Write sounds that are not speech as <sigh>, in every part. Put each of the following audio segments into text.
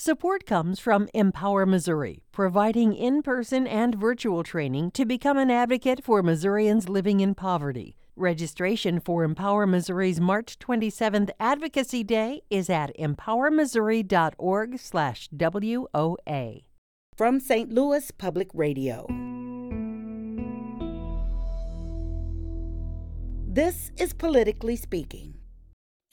Support comes from Empower Missouri, providing in person and virtual training to become an advocate for Missourians living in poverty. Registration for Empower Missouri's March 27th Advocacy Day is at empowermissouri.org/WOA. From St. Louis Public Radio. This is Politically Speaking.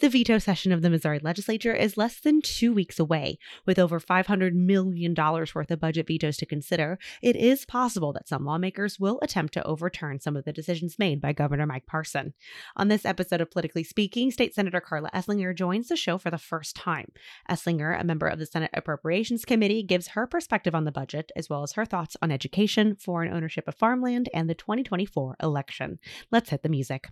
The veto session of the Missouri legislature is less than two weeks away. With over $500 million worth of budget vetoes to consider, it is possible that some lawmakers will attempt to overturn some of the decisions made by Governor Mike Parson. On this episode of Politically Speaking, State Senator Karla Eslinger joins the show for the first time. Eslinger, a member of the Senate Appropriations Committee, gives her perspective on the budget, as well as her thoughts on education, foreign ownership of farmland, and the 2024 election. Let's hit the music.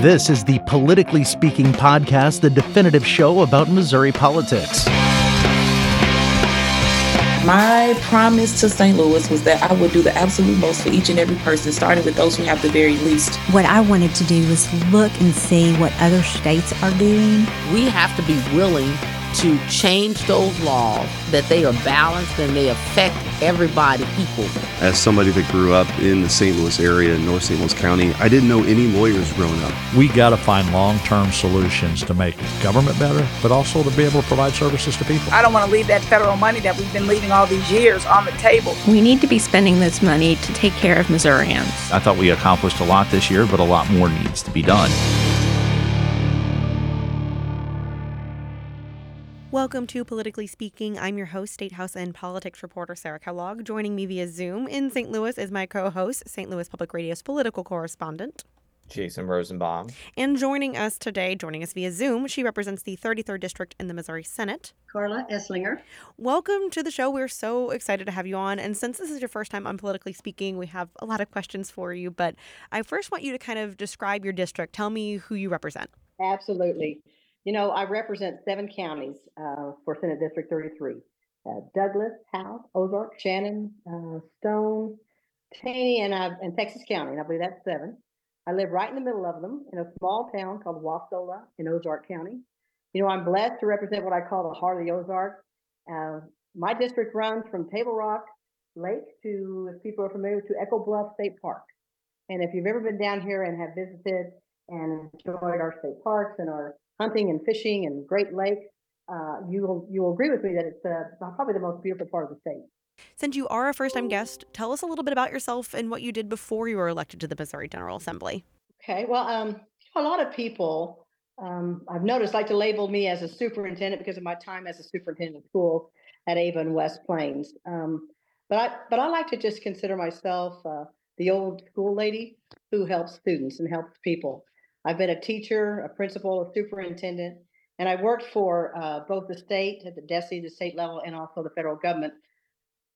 This is the Politically Speaking podcast, the definitive show about Missouri politics. My promise to St. Louis was that I would do the absolute most for each and every person, starting with those who have the very least. What I wanted to do was look and see what other states are doing. We have to be willing to change those laws that they are balanced and they affect everybody equally. As somebody that grew up in the St. Louis area, in North St. Louis County, I didn't know any lawyers growing up. We got to find long-term solutions to make government better, but also to be able to provide services to people. I don't want to leave that federal money that we've been leaving all these years on the table. We need to be spending this money to take care of Missourians. I thought we accomplished a lot this year, but a lot more needs to be done. Welcome to Politically Speaking. I'm your host, State House and Politics reporter Sarah Kellogg. Joining me via Zoom in St. Louis is my co host, St. Louis Public Radio's political correspondent, Jason Rosenbaum. And joining us today, joining us via Zoom, she represents the 33rd District in the Missouri Senate, Karla Eslinger. Welcome to the show. We're so excited to have you on. And since this is your first time on Politically Speaking, we have a lot of questions for you. But I first want you to kind of describe your district. Tell me who you represent. Absolutely. You know, I represent seven counties uh, for Senate District 33. Uh, Douglas, Howell, Ozark, Shannon, uh, Stone, Taney, and, and Texas County. And I believe that's seven. I live right in the middle of them in a small town called Wasola in Ozark County. You know, I'm blessed to represent what I call the heart of the Ozarks. Uh, my district runs from Table Rock Lake to, if people are familiar, to Echo Bluff State Park. And if you've ever been down here and have visited and enjoyed our state parks and our hunting and fishing and Great Lake, uh, you will you will agree with me that it's uh, probably the most beautiful part of the state. Since you are a first time guest, tell us a little bit about yourself and what you did before you were elected to the Missouri General Assembly. Okay, well, um, a lot of people um, I've noticed like to label me as a superintendent because of my time as a superintendent of schools at Ava and West Plains. Um, but I but I like to just consider myself uh, the old school lady who helps students and helps people. I've been a teacher, a principal, a superintendent, and I worked for uh, both the state at the DESE, the state level, and also the federal government.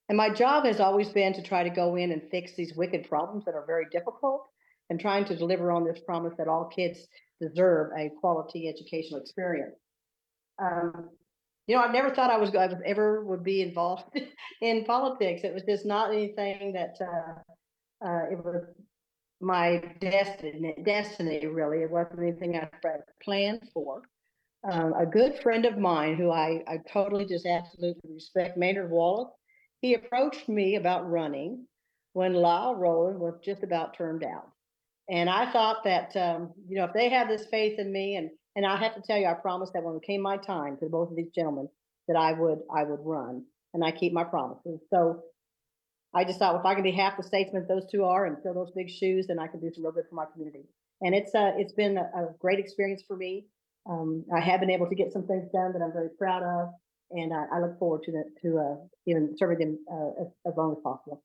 And my job has always been to try to go in and fix these wicked problems that are very difficult and trying to deliver on this promise that all kids deserve a quality educational experience. Um, you know, I never thought I was, I ever would be involved <laughs> in politics. It was just not anything that uh, uh, it was my destiny, destiny really. It wasn't anything I planned for. Um, a good friend of mine who I, I totally just absolutely respect, Maynard Wallace, he approached me about running when Lyle Rowland was just about turned out. And I thought that, um, you know, if they had this faith in me, and and I have to tell you, I promised that when it came my time to both of these gentlemen that I would I would run, and I keep my promises. So I just thought, if I can be half the statesman those two are and fill those big shoes, then I can do some real good for my community. And it's uh, it's been a, a great experience for me. Um, I have been able to get some things done that I'm very proud of, and I, I look forward to the, to uh, even serving them uh, as, as long as possible.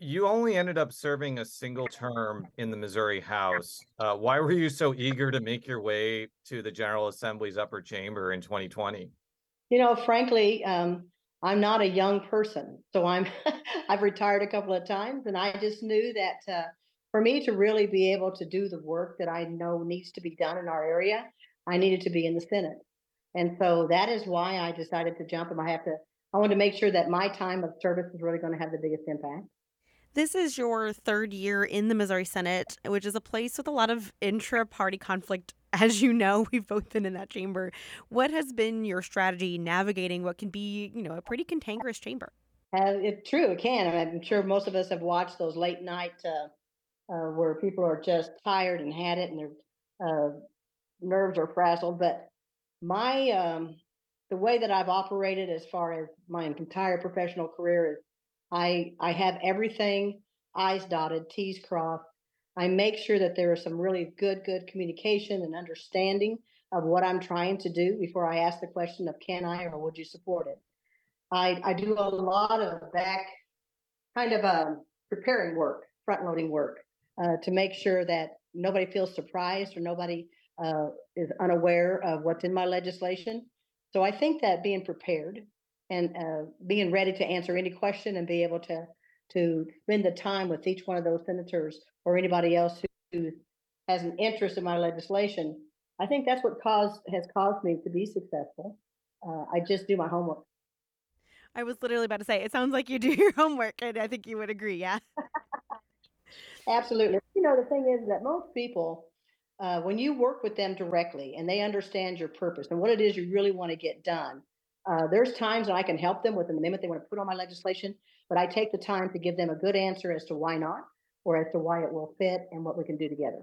You only ended up serving a single term in the Missouri House. Uh, why were you so eager to make your way to the General Assembly's upper chamber in 2020? You know, frankly, um, I'm not a young person, so I'm <laughs> I've retired a couple of times, and I just knew that uh, for me to really be able to do the work that I know needs to be done in our area, I needed to be in the Senate, and so that is why I decided to jump. And I have to. I want to make sure that my time of service is really going to have the biggest impact. This is your third year in the Missouri Senate, which is a place with a lot of intra party conflict. <laughs> As you know, we've both been in that chamber. What has been your strategy navigating what can be, you know, a pretty cantankerous chamber? Uh, it's true, it can. I'm sure most of us have watched those late night uh, uh, where people are just tired and had it and their uh, nerves are frazzled. But my um, the way that I've operated as far as my entire professional career is I I have everything I's dotted, T's crossed. I make sure that there is some really good, good communication and understanding of what I'm trying to do before I ask the question of can I or would you support it. I, I do a lot of back kind of um, preparing work, front loading work uh, to make sure that nobody feels surprised or nobody uh, is unaware of what's in my legislation. So I think that being prepared and uh, being ready to answer any question and be able to to spend the time with each one of those senators or anybody else who, who has an interest in my legislation. I think that's what caused has caused me to be successful. Uh, I just do my homework. I was literally about to say, it sounds like you do your homework, and I think you would agree, yeah. <laughs> Absolutely. You know, the thing is that most people, uh, when you work with them directly and they understand your purpose and what it is you really want to get done, uh, there's times when I can help them with an amendment they want to put on my legislation, but I take the time to give them a good answer as to why not, or as to why it will fit and what we can do together.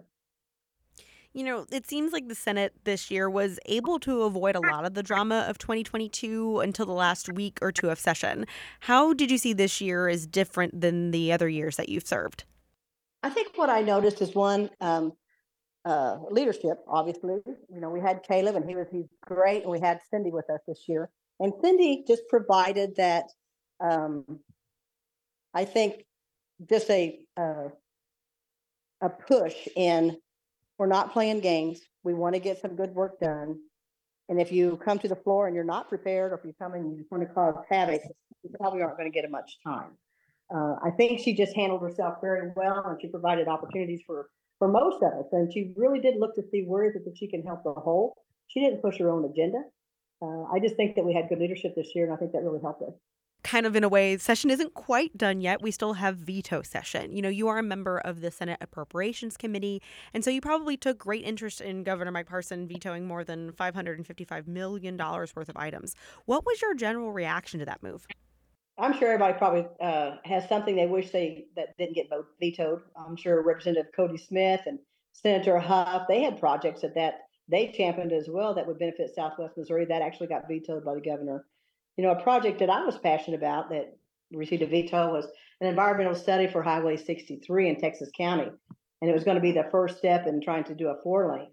You know, it seems like the Senate this year was able to avoid a lot of the drama of 2022 until the last week or two of session. How did you see this year as different than the other years that you've served? I think what I noticed is one um, uh, leadership. Obviously, you know, we had Caleb, and he was he's great, and we had Cindy with us this year, and Cindy just provided that. Um, I think just a uh, a push in we're not playing games. We want to get some good work done. And if you come to the floor and you're not prepared, or if you come and you just want to cause havoc, you probably aren't going to get much time. Uh, I think she just handled herself very well, and she provided opportunities for for most of us. And she really did look to see where is it that she can help the whole. She didn't push her own agenda. Uh, I just think that we had good leadership this year, and I think that really helped us. Kind of in a way session isn't quite done yet. We still have veto session. You know you are a member of the senate appropriations committee and so you probably took great interest in governor mike parson vetoing more than 555 million dollars worth of items. What was your general reaction to that move? I'm sure everybody probably uh, has something they wish they that didn't get vetoed. I'm sure representative cody smith and senator hough they had projects that that they championed as well that would benefit southwest missouri that actually got vetoed by the governor you know, a project that I was passionate about that received a veto was an environmental study for Highway 63 in Texas County. And it was going to be the first step in trying to do a four lane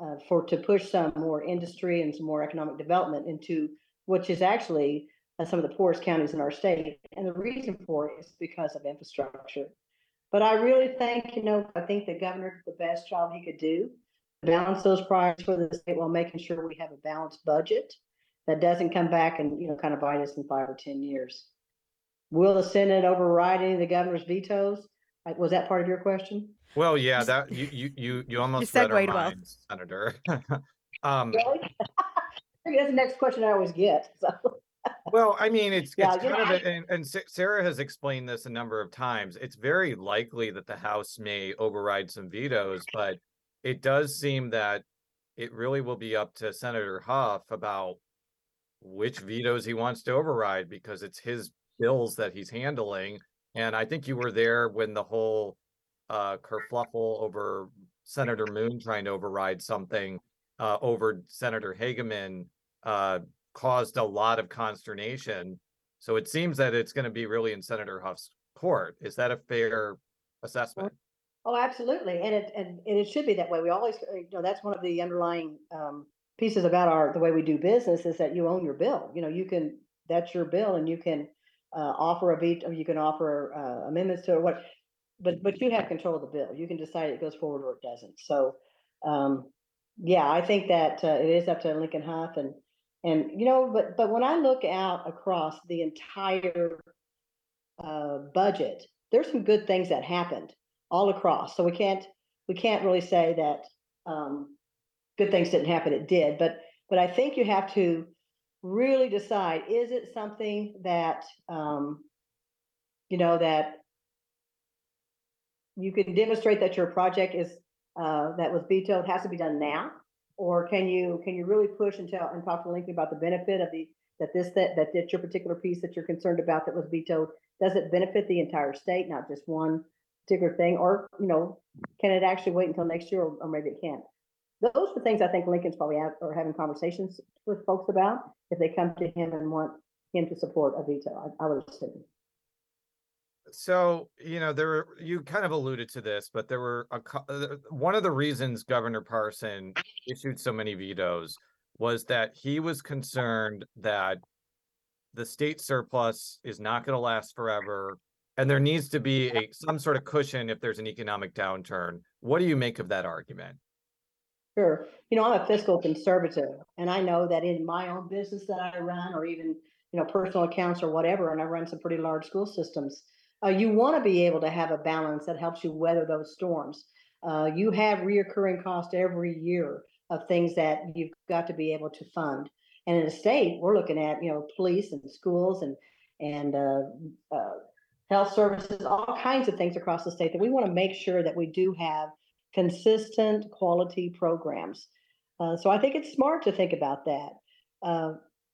uh, for to push some more industry and some more economic development into which is actually uh, some of the poorest counties in our state. And the reason for it is because of infrastructure. But I really think, you know, I think the governor did the best job he could do, balance those priorities for the state while making sure we have a balanced budget that doesn't come back and you know kind of bite us in five or ten years. Will the Senate override any of the governor's vetoes? Was that part of your question? Well, yeah, that you you you you almost you read our well. minds, Senator. <laughs> um, really? <laughs> that's the next question I always get. So. well, I mean, it's yeah, it's kind of, a, and, and Sarah has explained this a number of times. It's very likely that the House may override some vetoes, but it does seem that it really will be up to Senator Hough about which vetoes he wants to override because it's his bills that he's handling. And I think you were there when the whole uh, kerfluffle over Senator Moon trying to override something uh, over Senator Hageman uh, caused a lot of consternation. So it seems that it's going to be really in Senator Hough's court. Is that a fair assessment? Oh, absolutely, and it and, and it should be that way. We always, you know, that's one of the underlying um, pieces about our the way we do business is that you own your bill. You know, you can that's your bill, and you can uh, offer a veto, you can offer uh, amendments to it. What, but but you have control of the bill. You can decide it goes forward or it doesn't. So, um, yeah, I think that uh, it is up to Lincoln Hough and and you know, but but when I look out across the entire uh, budget, there's some good things that happened all across. So we can't we can't really say that um, good things didn't happen. It did, but but I think you have to really decide: is it something that um, you know that you can demonstrate that your project is, uh, that was vetoed has to be done now? Or can you, can you really push and tell, and talk to Lincoln about the benefit of the, that this, that, that that your particular piece that you're concerned about that was vetoed, does it benefit the entire state, not just one particular thing? Or, you know, can it actually wait until next year or, or maybe it can't? Those are things I think Lincoln's probably out or having conversations with folks about if they come to him and want him to support a veto, I, I would assume. So, you know, there were, you kind of alluded to this, but there were a, uh, one of the reasons Governor Parson issued so many vetoes was that he was concerned that the state surplus is not going to last forever and there needs to be a some sort of cushion if there's an economic downturn. What do you make of that argument? Sure. You know, I'm a fiscal conservative, and I know that in my own business that I run, or even, you know, personal accounts or whatever, and I run some pretty large school systems, uh, you want to be able to have a balance that helps you weather those storms. Uh, you have reoccurring costs every year of things that you've got to be able to fund. And in a state, we're looking at, you know, police and schools and, and, uh, uh, health services, all kinds of things across the state that we want to make sure that we do have consistent quality programs. Uh, so I think it's smart to think about that. Uh,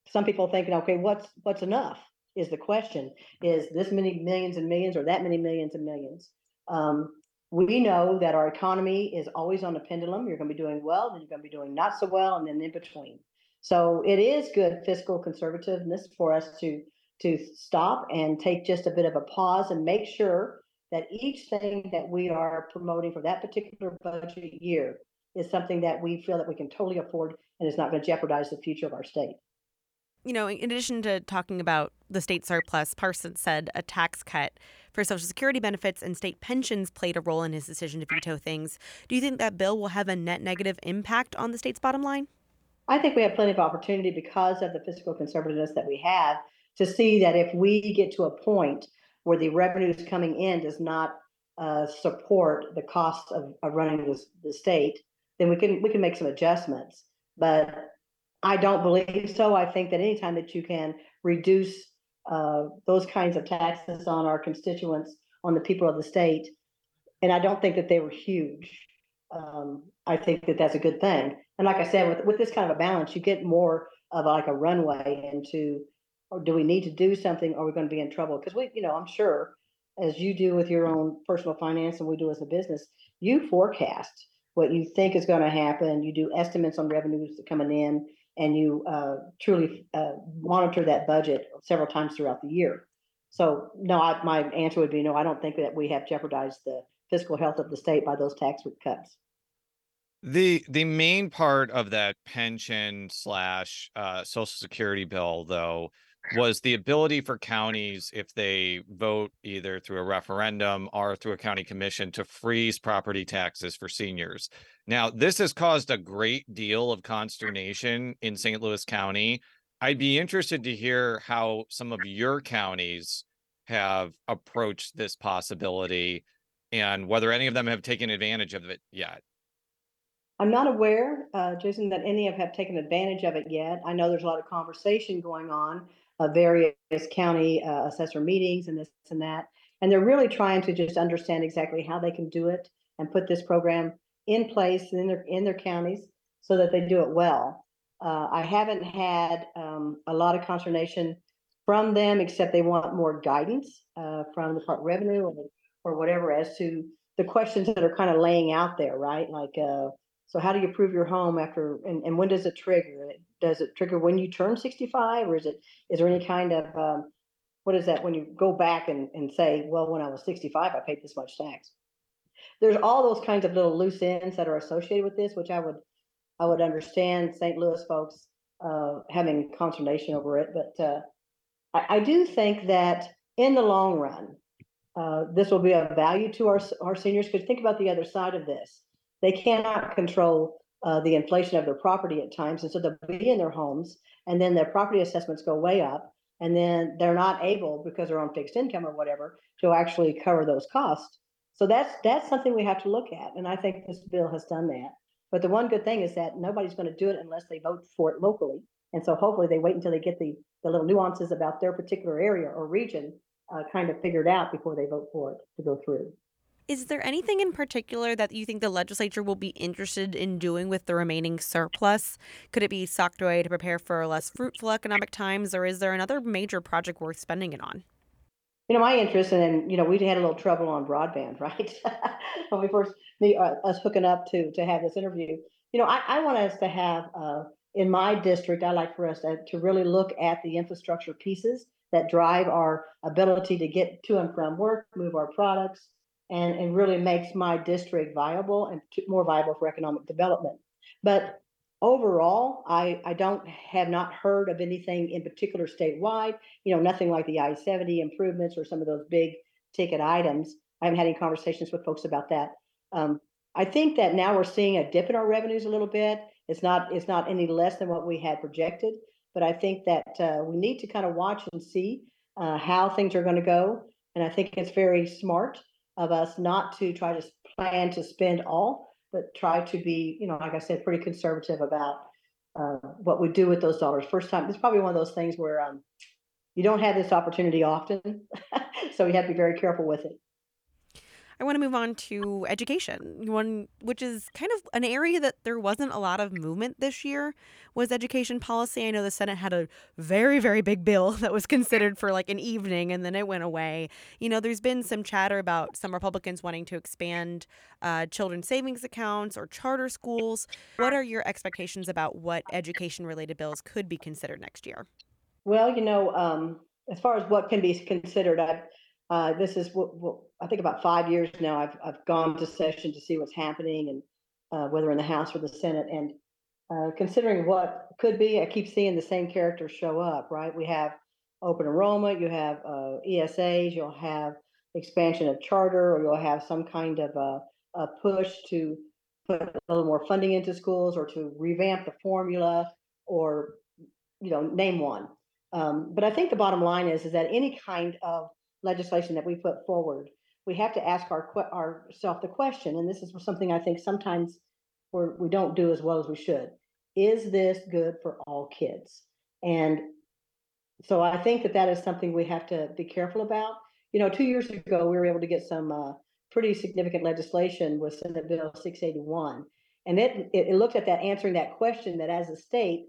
some people thinking, okay, what's what's enough is the question. Is this many millions and millions or that many millions and millions? Um, we know that our economy is always on a pendulum. You're going to be doing well, then you're going to be doing not so well, and then in between. So it is good fiscal conservativeness for us to to stop and take just a bit of a pause and make sure that each thing that we are promoting for that particular budget year is something that we feel that we can totally afford and is not going to jeopardize the future of our state. You know, in addition to talking about the state surplus, Parsons said a tax cut for Social Security benefits and state pensions played a role in his decision to veto things. Do you think that bill will have a net negative impact on the state's bottom line? I think we have plenty of opportunity because of the fiscal conservativeness that we have to see that if we get to a point where the revenues coming in does not uh, support the cost of, of running the, the state, then we can we can make some adjustments. But I don't believe so. I think that anytime that you can reduce uh, those kinds of taxes on our constituents, on the people of the state, and I don't think that they were huge. Um, I think that that's a good thing. And like I said, with with this kind of a balance, you get more of like a runway into or do we need to do something? Or are we going to be in trouble? Because we, you know, I'm sure as you do with your own personal finance and we do as a business, you forecast what you think is going to happen. You do estimates on revenues coming in, and you uh, truly uh, monitor that budget several times throughout the year. So, no, I, my answer would be no. I don't think that we have jeopardized the fiscal health of the state by those tax cuts. The the main part of that pension slash uh, social security bill, though, was the ability for counties, if they vote either through a referendum or through a county commission, to freeze property taxes for seniors. Now, this has caused a great deal of consternation in St. Louis County. I'd be interested to hear how some of your counties have approached this possibility and whether any of them have taken advantage of it yet. I'm not aware, uh, Jason, that any of have taken advantage of it yet. I know there's a lot of conversation going on uh, various county uh, assessor meetings and this and that. And they're really trying to just understand exactly how they can do it and put this program in place in their in their counties so that they do it well. Uh, I haven't had um, a lot of consternation from them, except they want more guidance uh, from the of Revenue or, or whatever as to the questions that are kind of laying out there, right? Like, uh, so how do you prove your home after, and, and when does it trigger? Does it trigger when you turn 65 or is it, is there any kind of, um, what is that when you go back and, and say, well, when I was 65, I paid this much tax? There's all those kinds of little loose ends that are associated with this, which I would, I would understand St. Louis folks uh, having consternation over it. But uh, I, I do think that in the long run, uh, this will be of value to our, our seniors because think about the other side of this. They cannot control uh, the inflation of their property at times. And so they'll be in their homes and then their property assessments go way up. And then they're not able, because they're on fixed income or whatever, to actually cover those costs. So that's that's something we have to look at. And I think this bill has done that. But the one good thing is that nobody's going to do it unless they vote for it locally. And so hopefully they wait until they get the, the little nuances about their particular area or region uh, kind of figured out before they vote for it to go through. Is there anything in particular that you think the legislature will be interested in doing with the remaining surplus? Could it be socked away to prepare for less fruitful economic times, or is there another major project worth spending it on? You know, my interest, and you know, we had a little trouble on broadband, <laughs> right? when we first me uh, us hooking up to to have this interview. You know, I, I want us to have uh, in my district. I like for us to, to really look at the infrastructure pieces that drive our ability to get to and from work, move our products, and, and really makes my district viable and more viable for economic development. But overall, I, I don't have not heard of anything in particular statewide, you know, nothing like the I-70 improvements or some of those big ticket items. I haven't had any conversations with folks about that. Um, I think that now we're seeing a dip in our revenues a little bit. It's not it's not any less than what we had projected, but I think that uh, we need to kind of watch and see uh, how things are going to go. And I think it's very smart of us not to try to plan to spend all, but try to be, you know, like I said, pretty conservative about uh, what we do with those dollars. First time, it's probably one of those things where um, you don't have this opportunity often, <laughs> so you have to be very careful with it. I want to move on to education, one which is kind of an area that there wasn't a lot of movement this year was education policy. I know the Senate had a very very big bill <laughs> that was considered for like an evening and then it went away. You know, there's been some chatter about some Republicans wanting to expand uh, children's savings accounts or charter schools. What are your expectations about what education related bills could be considered next year? Well, you know, um, as far as what can be considered, I've uh, this is what, what, I think about five years now. I've I've gone to session to see what's happening and uh, whether in the House or the Senate. And uh, considering what could be, I keep seeing the same characters show up. Right? We have open enrollment. You have uh, ESAs. You'll have expansion of charter, or you'll have some kind of a, a push to put a little more funding into schools, or to revamp the formula, or you know, name one. Um, but I think the bottom line is is that any kind of legislation that we put forward, we have to ask our ourselves the question, and this is something I think sometimes we're, we don't do as well as we should. Is this good for all kids? And so I think that that is something we have to be careful about. You know, two years ago, we were able to get some uh, pretty significant legislation with Senate Bill 681. And it, it, it looked at that, answering that question that as a state,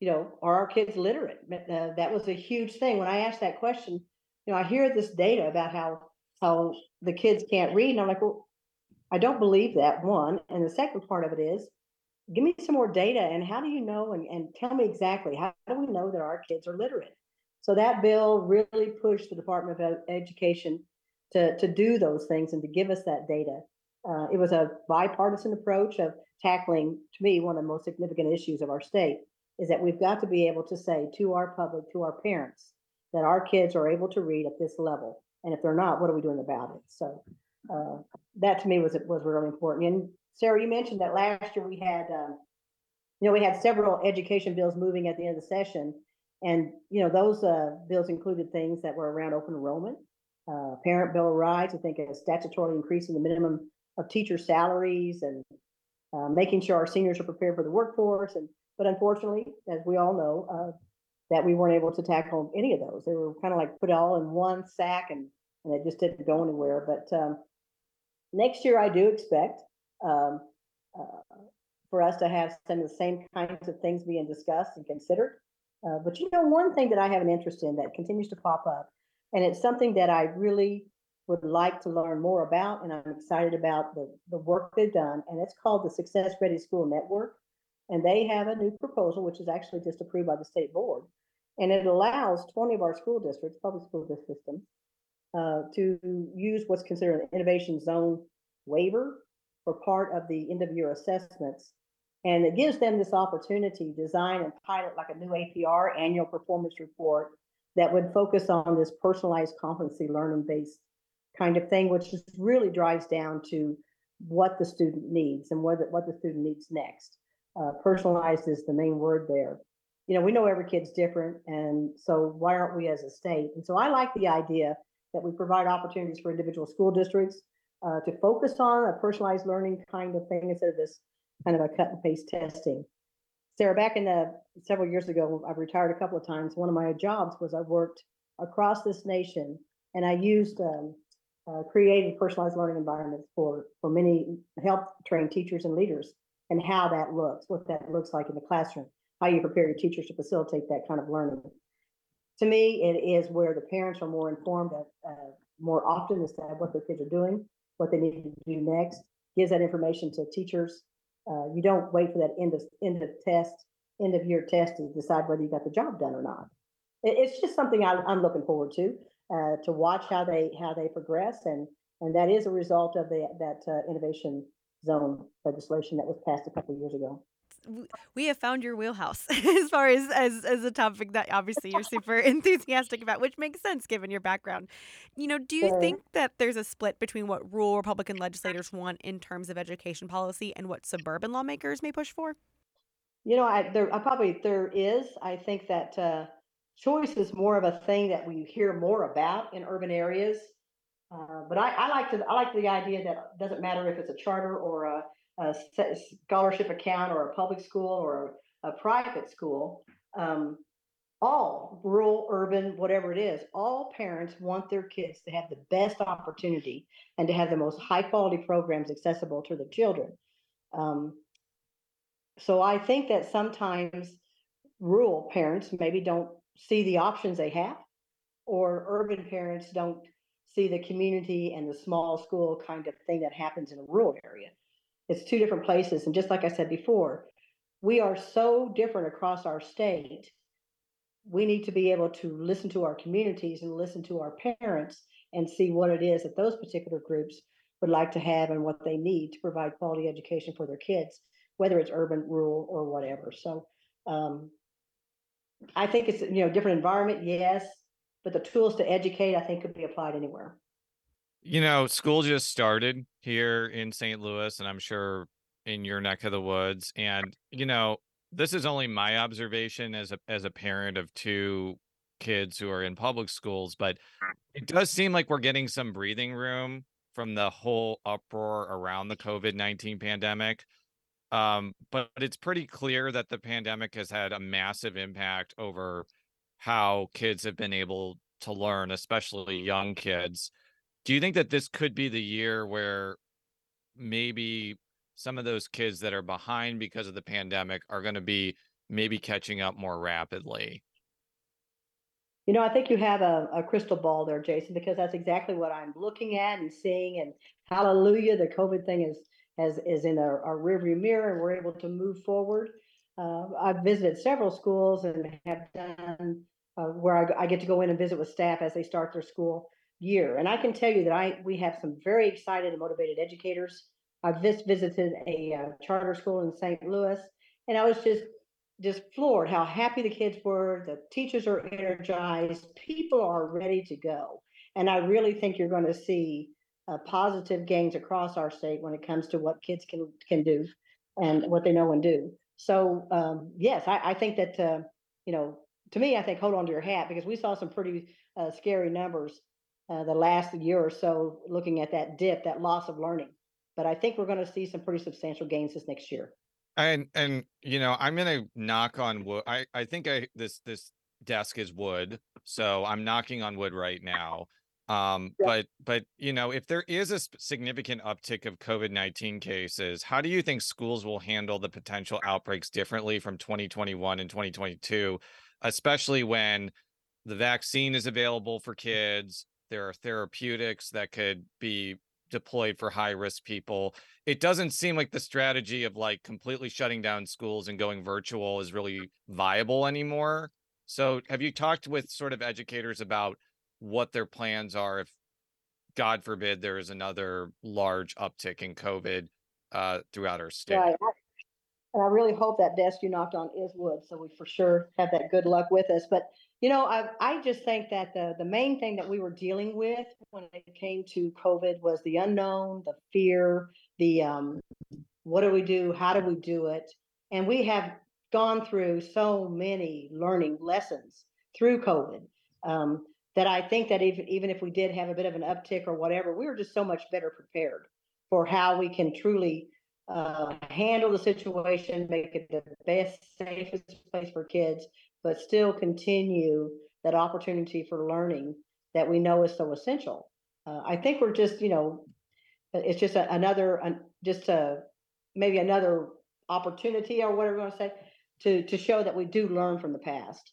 you know, are our kids literate? Uh, that was a huge thing. When I asked that question, you know, I hear this data about how how the kids can't read, and I'm like, well, I don't believe that one. And the second part of it is, give me some more data, and how do you know? And, and tell me exactly how do we know that our kids are literate? So that bill really pushed the Department of Education to to do those things and to give us that data. Uh, it was a bipartisan approach of tackling, to me, one of the most significant issues of our state is that we've got to be able to say to our public, to our parents, that our kids are able to read at this level. And if they're not, what are we doing about it? So uh, that to me was was really important. And Sarah, you mentioned that last year we had, um, you know, we had several education bills moving at the end of the session, and you know those uh, bills included things that were around open enrollment, uh, parent bill of rights. I think is statutorily increasing the minimum of teacher salaries and uh, making sure our seniors are prepared for the workforce. And but unfortunately, as we all know, uh, that we weren't able to tackle any of those. They were kind of like put all in one sack and, and it just didn't go anywhere. But um, next year, I do expect um, uh, for us to have some of the same kinds of things being discussed and considered. Uh, but you know, one thing that I have an interest in that continues to pop up, and it's something that I really would like to learn more about, and I'm excited about the, the work they've done, and it's called the Success Ready School Network. And they have a new proposal, which is actually just approved by the state board, and it allows 20 of our school districts, public school district systems, uh, to use what's considered an innovation zone waiver for part of the end of year assessments. And it gives them this opportunity to design and pilot like a new APR, annual performance report, that would focus on this personalized competency learning based kind of thing, which just really drives down to what the student needs and what the, what the student needs next. Uh, personalized is the main word there you know, we know every kid's different. And so why aren't we as a state? And so I like the idea that we provide opportunities for individual school districts uh, to focus on a personalized learning kind of thing instead of this kind of a cut and paste testing. Sarah, back in the several years ago, I've retired a couple of times. One of my jobs was I worked across this nation and I used um, uh, creating personalized learning environments for, for many help train teachers and leaders and how that looks, what that looks like in the classroom, how you prepare your teachers to facilitate that kind of learning. To me, it is where the parents are more informed uh, more often as to what their kids are doing, what they need to do next, gives that information to teachers. Uh, you don't wait for that end of end of test, end of year test to decide whether you got the job done or not. It, it's just something I, am looking forward to uh, to watch how they how they progress, and and that is a result of the that uh, innovation zone legislation that was passed a couple of years ago we have found your wheelhouse <laughs> as far as, as as a topic that obviously you're super <laughs> enthusiastic about, which makes sense given your background. You know, do you think that there's a split between what rural Republican legislators want in terms of education policy and what suburban lawmakers may push for? You know, I there I probably there is. I think that uh, choice is more of a thing that we hear more about in urban areas. Uh, but I, I like to I like the idea that it doesn't matter if it's a charter or a a scholarship account or a public school or a, private school, um, all rural, urban, whatever it is, all parents want their kids to have the best opportunity and to have the most high quality programs accessible to their children. Um, so I think that sometimes rural parents maybe don't see the options they have, or urban parents don't see the community and the small school kind of thing that happens in a rural area. It's two different places. And just like I said before, we are so different across our state. We need to be able to listen to our communities and listen to our parents and see what it is that those particular groups would like to have and what they need to provide quality education for their kids, whether it's urban, rural, or whatever. So um, I think it's you know different environment, yes, but the tools to educate I think could be applied anywhere. You know, school just started here in St. Louis, and I'm sure in your neck of the woods. And you know, this is only my observation as a as a parent of two kids who are in public schools, but it does seem like we're getting some breathing room from the whole uproar around the COVID 19 pandemic. Um, but it's pretty clear that the pandemic has had a massive impact over how kids have been able to learn, especially young kids. Do you think that this could be the year where maybe some of those kids that are behind because of the pandemic are going to be maybe catching up more rapidly? You know, I think you have a, a, crystal ball there, Jason, because that's exactly what I'm looking at and seeing. And hallelujah, the COVID thing is has is in our, our rearview mirror, and we're able to move forward. Uh, I've visited several schools and have done uh, where I, I, get to go in and visit with staff as they start their school year. And I can tell you that I we have some very excited and motivated educators. I've just visited a uh, charter school in St. Louis, and I was just just floored how happy the kids were. The teachers are energized. People are ready to go, and I really think you're going to see uh, positive gains across our state when it comes to what kids can can do and what they know and do. So um, yes, I, I, think that uh, you know to me, I think hold on to your hat because we saw some pretty uh, scary numbers uh, the last year or so looking at that dip, that loss of learning. But I think we're going to see some pretty substantial gains this next year. And and you know, I'm going to knock on wood. I I think I this this desk is wood, so I'm knocking on wood right now. Um, yeah. but but you know, if there is a significant uptick of COVID-19 cases, how do you think schools will handle the potential outbreaks differently from 2021 and 2022, especially when the vaccine is available for kids, there are therapeutics that could be deployed for high risk people. It doesn't seem like the strategy of like completely shutting down schools and going virtual is really viable anymore. So, have you talked with sort of educators about what their plans are if, God forbid, there is another large uptick in COVID uh, throughout our state? Right. And I really hope that desk you knocked on is wood, so we for sure have that good luck with us. But you know, I, I just think that the, the main thing that we were dealing with when it came to COVID was the unknown, the fear, the um, what do we do? How do we do it? And we have gone through so many learning lessons through COVID um, that I think that even, even if we did have a bit of an uptick or whatever, we were just so much better prepared for how we can truly uh, handle the situation, make it the best, safest place for kids, but still continue that opportunity for learning that we know is so essential. uh, I think we're just, you know, it's just a, another, an, just a maybe another opportunity or whatever you want to say to to show that we do learn from the past.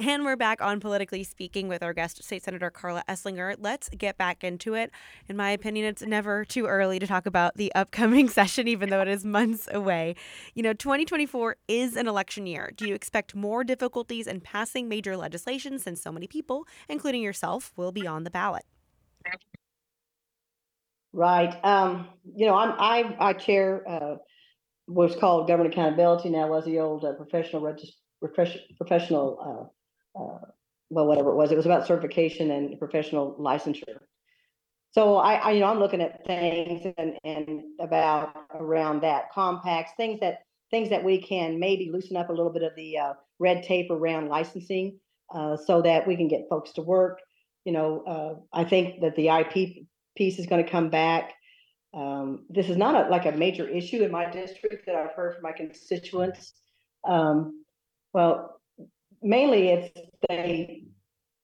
And we're back on Politically Speaking with our guest, State Senator Karla Eslinger. Let's get back into it. In my opinion, it's never too early to talk about the upcoming <laughs> session, even though it is months away. You know, 2024 is an election year. Do you expect more difficulties in passing major legislation since so many people, including yourself, will be on the ballot? Right. Um, you know, I'm, I, I chair uh, what's called government accountability now was the old uh, professional professional uh, uh, well, whatever it was, it was about certification and professional licensure. So I, I, you know, I'm looking at things and, and about around that compacts, things that things that we can maybe loosen up a little bit of the uh, red tape around licensing, uh, so that we can get folks to work. You know, uh, I think that the IP piece is going to come back. Um, this is not a, like a major issue in my district that I've heard from my constituents. Um, well, mainly it's they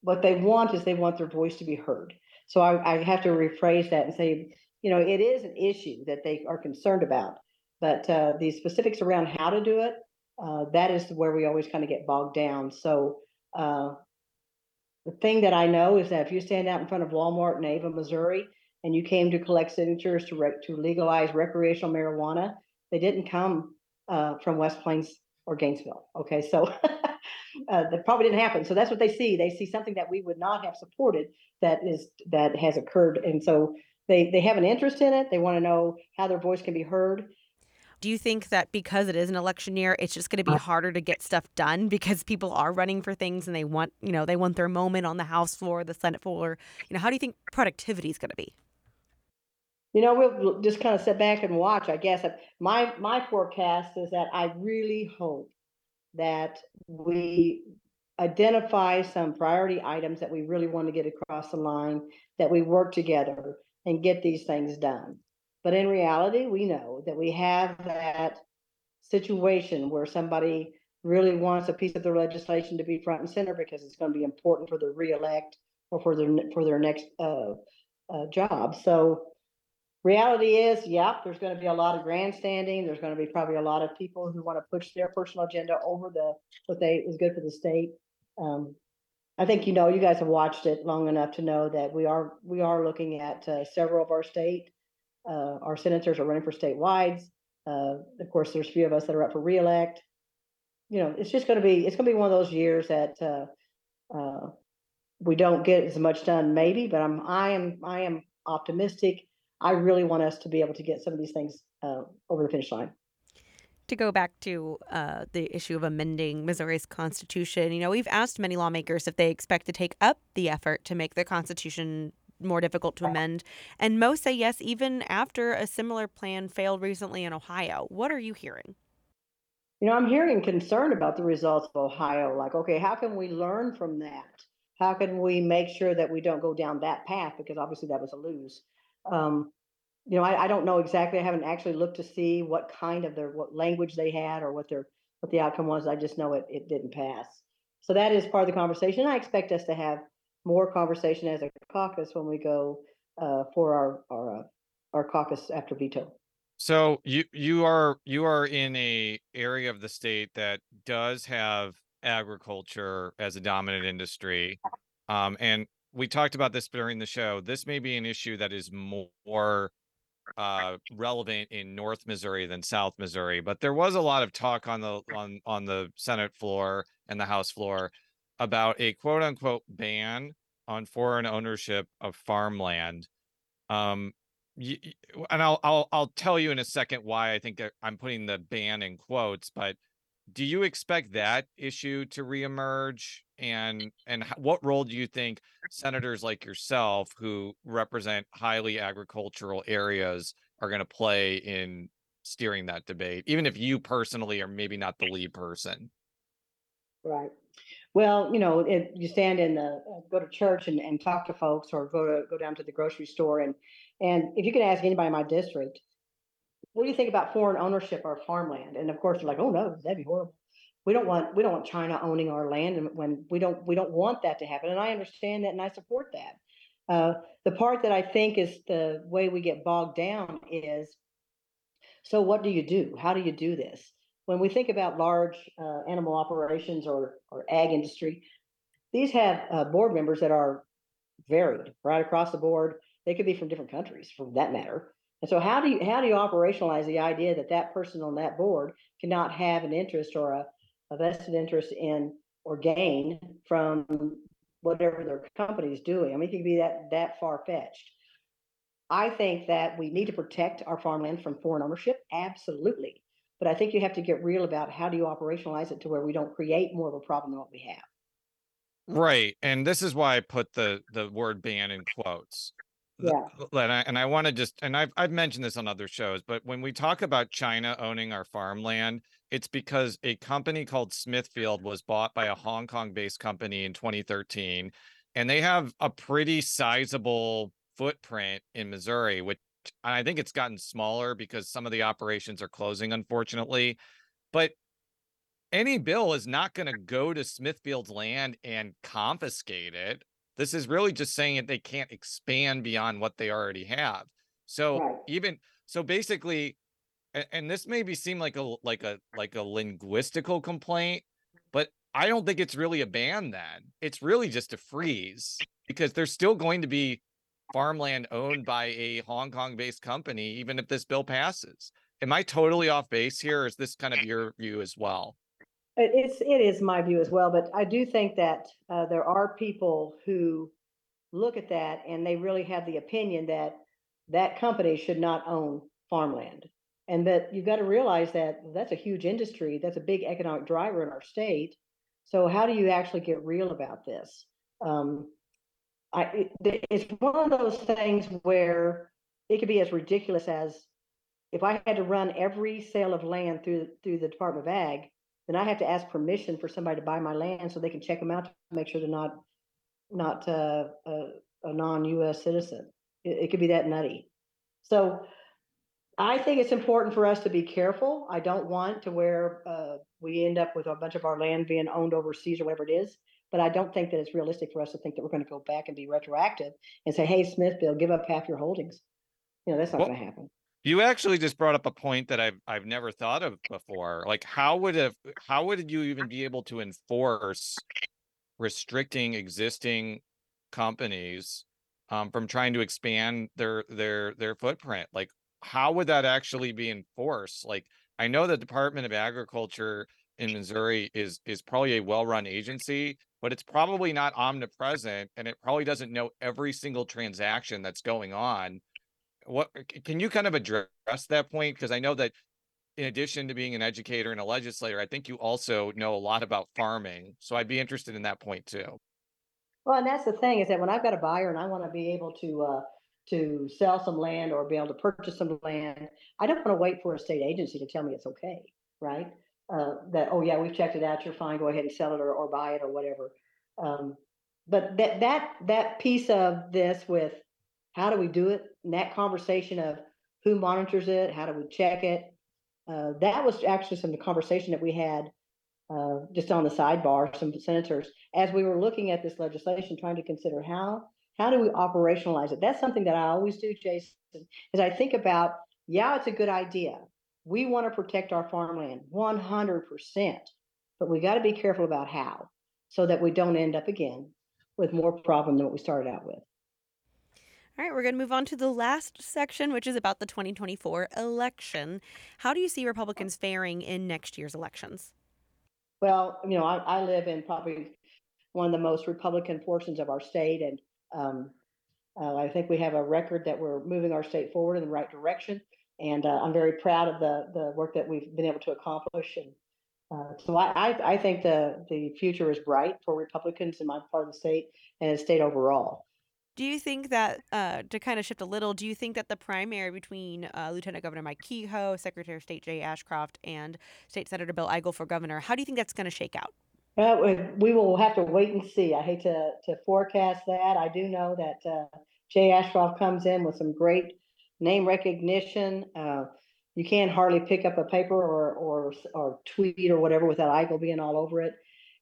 what they want is they want their voice to be heard. So I, I have to rephrase that and say, you know, it is an issue that they are concerned about, but uh, the specifics around how to do it, uh, that is where we always kind of get bogged down. So uh, the thing that I know is that if you stand out in front of Walmart in Ava, Missouri, and you came to collect signatures to rec- to legalize recreational marijuana, they didn't come uh, from West Plains or Gainesville. Okay, so <laughs> uh, that probably didn't happen. So that's what they see. They see something that we would not have supported that is that has occurred, and so they they have an interest in it. They want to know how their voice can be heard. Do you think that because it is an election year, it's just going to be harder to get stuff done <laughs> because people are running for things and they want, you know, they want their moment on the House floor, the Senate floor. You know, how do you think productivity is going to be? You know, we'll just kind of sit back and watch. I guess my my forecast is that I really hope that we identify some priority items that we really want to get across the line, that we work together and get these things done. But in reality, we know that we have that situation where somebody really wants a piece of their legislation to be front and center because it's going to be important for their reelect or for their for their next uh, uh, job. So reality is, yeah, there's going to be a lot of grandstanding. There's going to be probably a lot of people who want to push their personal agenda over the what they is good for the state. Um, I think you know you guys have watched it long enough to know that we are we are looking at uh, several of our state. Uh, our senators are running for statewide. Uh, of course, there's a few of us that are up for reelect. You know, it's just going to be it's going to be one of those years that uh, uh, we don't get as much done, maybe. But I'm I am I am optimistic I really want us to be able to get some of these things uh, over the finish line. To go back to uh, the issue of amending Missouri's constitution, you know, we've asked many lawmakers if they expect to take up the effort to make the constitution more difficult to amend. And most say yes, even after a similar plan failed recently in Ohio. What are you hearing? You know, I'm hearing concern about the results of Ohio. Like, okay, how can we learn from that? How can we make sure that we don't go down that path? Because obviously that was a lose. Um, you know, I, I don't know exactly. I haven't actually looked to see what kind of their what language they had or what their what the outcome was. I just know it it didn't pass. So that is part of the conversation. I expect us to have more conversation as a caucus when we go uh, for our our uh, our caucus after veto. So you you are you are in a area of the state that does have agriculture as a dominant industry, um, and we talked about this during the show. This may be an issue that is more uh, relevant in North Missouri than South Missouri, but there was a lot of talk on the on on the Senate floor and the House floor about a quote unquote ban on foreign ownership of farmland. Um, and I'll I'll I'll tell you in a second why I think I'm putting the ban in quotes, but do you expect that issue to reemerge? And and what role do you think senators like yourself, who represent highly agricultural areas, are going to play in steering that debate, even if you personally are maybe not the lead person? Right. Well, you know, if you stand in the uh, go to church and, and talk to folks, or go to go down to the grocery store, and and if you can ask anybody in my district, what do you think about foreign ownership of farmland? And of course, they're like, oh no, that'd be horrible. We don't want we don't want China owning our land, and when we don't we don't want that to happen. And I understand that, and I support that. Uh, the part that I think is the way we get bogged down is, so what do you do? How do you do this? When we think about large uh, animal operations or or ag industry, these have uh, board members that are varied right across the board. They could be from different countries, for that matter. And so, how do you how do you operationalize the idea that that person on that board cannot have an interest or a, a vested interest in or gain from whatever their company is doing? I mean, it can be that that far fetched. I think that we need to protect our farmland from foreign ownership, absolutely. But I think you have to get real about how do you operationalize it to where we don't create more of a problem than what we have. Right. And this is why I put the the word ban in quotes Uh, yeah. and I, and I want to just and I've I've mentioned this on other shows, but when we talk about China owning our farmland, it's because a company called Smithfield was bought by a Hong Kong-based company in 2013, and they have a pretty sizable footprint in Missouri, which I think it's gotten smaller because some of the operations are closing, unfortunately. But any bill is not going to go to Smithfield's land and confiscate it this is really just saying that they can't expand beyond what they already have. So right. even so basically and, and this maybe seem like a like a like a linguistical complaint, but I don't think it's really a ban then. It's really just a freeze because there's still going to be farmland owned by a Hong Kong based company, even if this bill passes. Am I totally off base here? Or is this kind of your view as well? It's it is my view as well, but I do think that uh, there are people who look at that and they really have the opinion that that company should not own farmland, and that you've got to realize that that's a huge industry, that's a big economic driver in our state. So how do you actually get real about this? Um, I it, it's one of those things where it could be as ridiculous as if I had to run every sale of land through through the Department of Ag then I have to ask permission for somebody to buy my land so they can check them out to make sure they're not not uh, a, a non-U.S. citizen. It, it could be that nutty. So I think it's important for us to be careful. I don't want to where uh, we end up with a bunch of our land being owned overseas or whatever it is. But I don't think that it's realistic for us to think that we're going to go back and be retroactive and say, "Hey, Smithfield, give up half your holdings." You know, that's not well, going to happen. You actually just brought up a point that I've I've never thought of before. Like how would have how would you even be able to enforce restricting existing companies um, from trying to expand their their their footprint? Like how would that actually be enforced? Like I know the Department of Agriculture in Missouri is is probably a well-run agency, but it's probably not omnipresent and it probably doesn't know every single transaction that's going on what can you kind of address that point? Because I know that in addition to being an educator and a legislator, I think you also know a lot about farming. So I'd be interested in that point too. Well, and that's the thing is that when I've got a buyer and I want to be able to uh, to sell some land or be able to purchase some land, I don't want to wait for a state agency to tell me it's okay, right? Uh, that oh yeah, we've checked it out, you're fine, go ahead and sell it or, or buy it or whatever. Um, but that that that piece of this with how do we do it? And that conversation of who monitors it, how do we check it? Uh, that was actually some of the conversation that we had uh, just on the sidebar, some senators, as we were looking at this legislation, trying to consider how how do we operationalize it. That's something that I always do, Jason, is I think about, yeah, it's a good idea. We want to protect our farmland 100%, but we got to be careful about how so that we don't end up again with more problem than what we started out with. All right, we're going to move on to the last section, which is about the 2024 election. How do you see Republicans faring in next year's elections? Well, you know, I, I live in probably one of the most Republican portions of our state, and um, uh, I think we have a record that we're moving our state forward in the right direction. And uh, I'm very proud of the the work that we've been able to accomplish. And Uh, so I, I, I think the, the future is bright for Republicans in my part of the state and the state overall. Do you think that, uh, to kind of shift a little, do you think that the primary between uh, Lieutenant Governor Mike Kehoe, Secretary of State Jay Ashcroft, and State Senator Bill Eigel for governor, how do you think that's going to shake out? Uh, we will have to wait and see. I hate to, to forecast that. I do know that uh, Jay Ashcroft comes in with some great name recognition. Uh, you can't hardly pick up a paper or, or, or tweet or whatever without Eigel being all over it.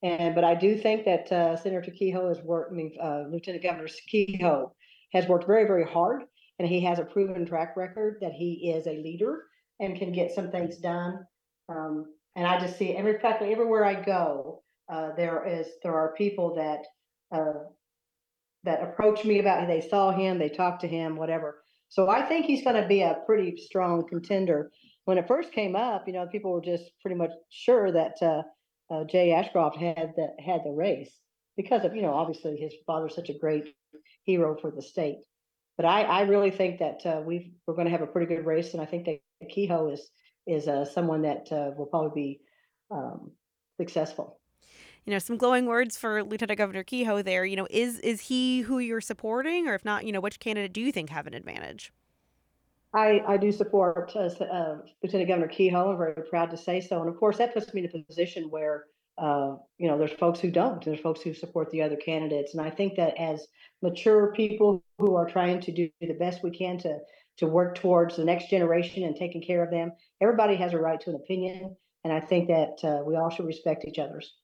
And but I do think that uh, Senator Kehoe has worked. I mean, uh, Lieutenant Governor Kehoe has worked very, very hard, and he has a proven track record that he is a leader and can get some things done. Um, and I just see every practically everywhere I go, uh, there is there are people that uh, that approach me about they saw him, they talked to him, whatever. So I think he's going to be a pretty strong contender. When it first came up, you know, people were just pretty much sure that uh, uh, Jay Ashcroft had the had the race because of you know obviously his father's such a great hero for the state. But I, I really think that uh, we we're going to have a pretty good race, and I think that Kehoe is is uh, someone that uh, will probably be um, successful. You know, some glowing words for Lieutenant Governor Kehoe. There, you know, is is he who you're supporting, or if not, you know, which candidate do you think have an advantage? I, I do support uh, uh, Lieutenant Governor Kehoe. I'm very proud to say so. And of course, that puts me in a position where, uh, you know, there's folks who don't. There's folks who support the other candidates. And I think that as mature people who are trying to do the best we can to to work towards the next generation and taking care of them, everybody has a right to an opinion. And I think that uh, we all should respect each other's.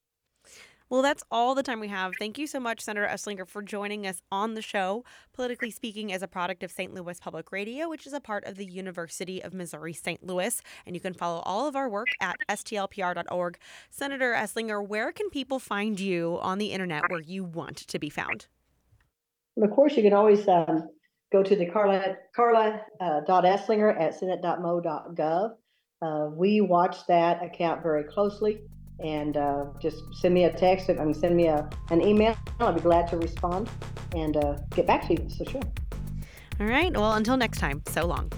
Well, that's all the time we have. Thank you so much, Senator Eslinger, for joining us on the show. Politically Speaking is a product of St. Louis Public Radio, which is a part of the University of Missouri St. Louis. And you can follow all of our work at stlpr.org. Senator Eslinger, where can people find you on the internet where you want to be found? of course, you can always um, go to the Karla, Karla uh, Eslinger at senate.mo.gov. Uh, we watch that account very closely and uh, just send me a text. I mean, send me a, an email. I'll be glad to respond and uh, get back to you. So sure. All right. Well, until next time, so long.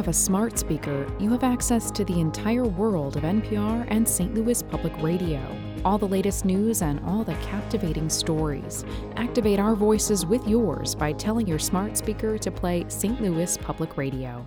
Have a smart speaker, you have access to the entire world of NPR and St. Louis Public Radio. All the latest news and all the captivating stories. Activate our voices with yours by telling your smart speaker to play St. Louis Public Radio.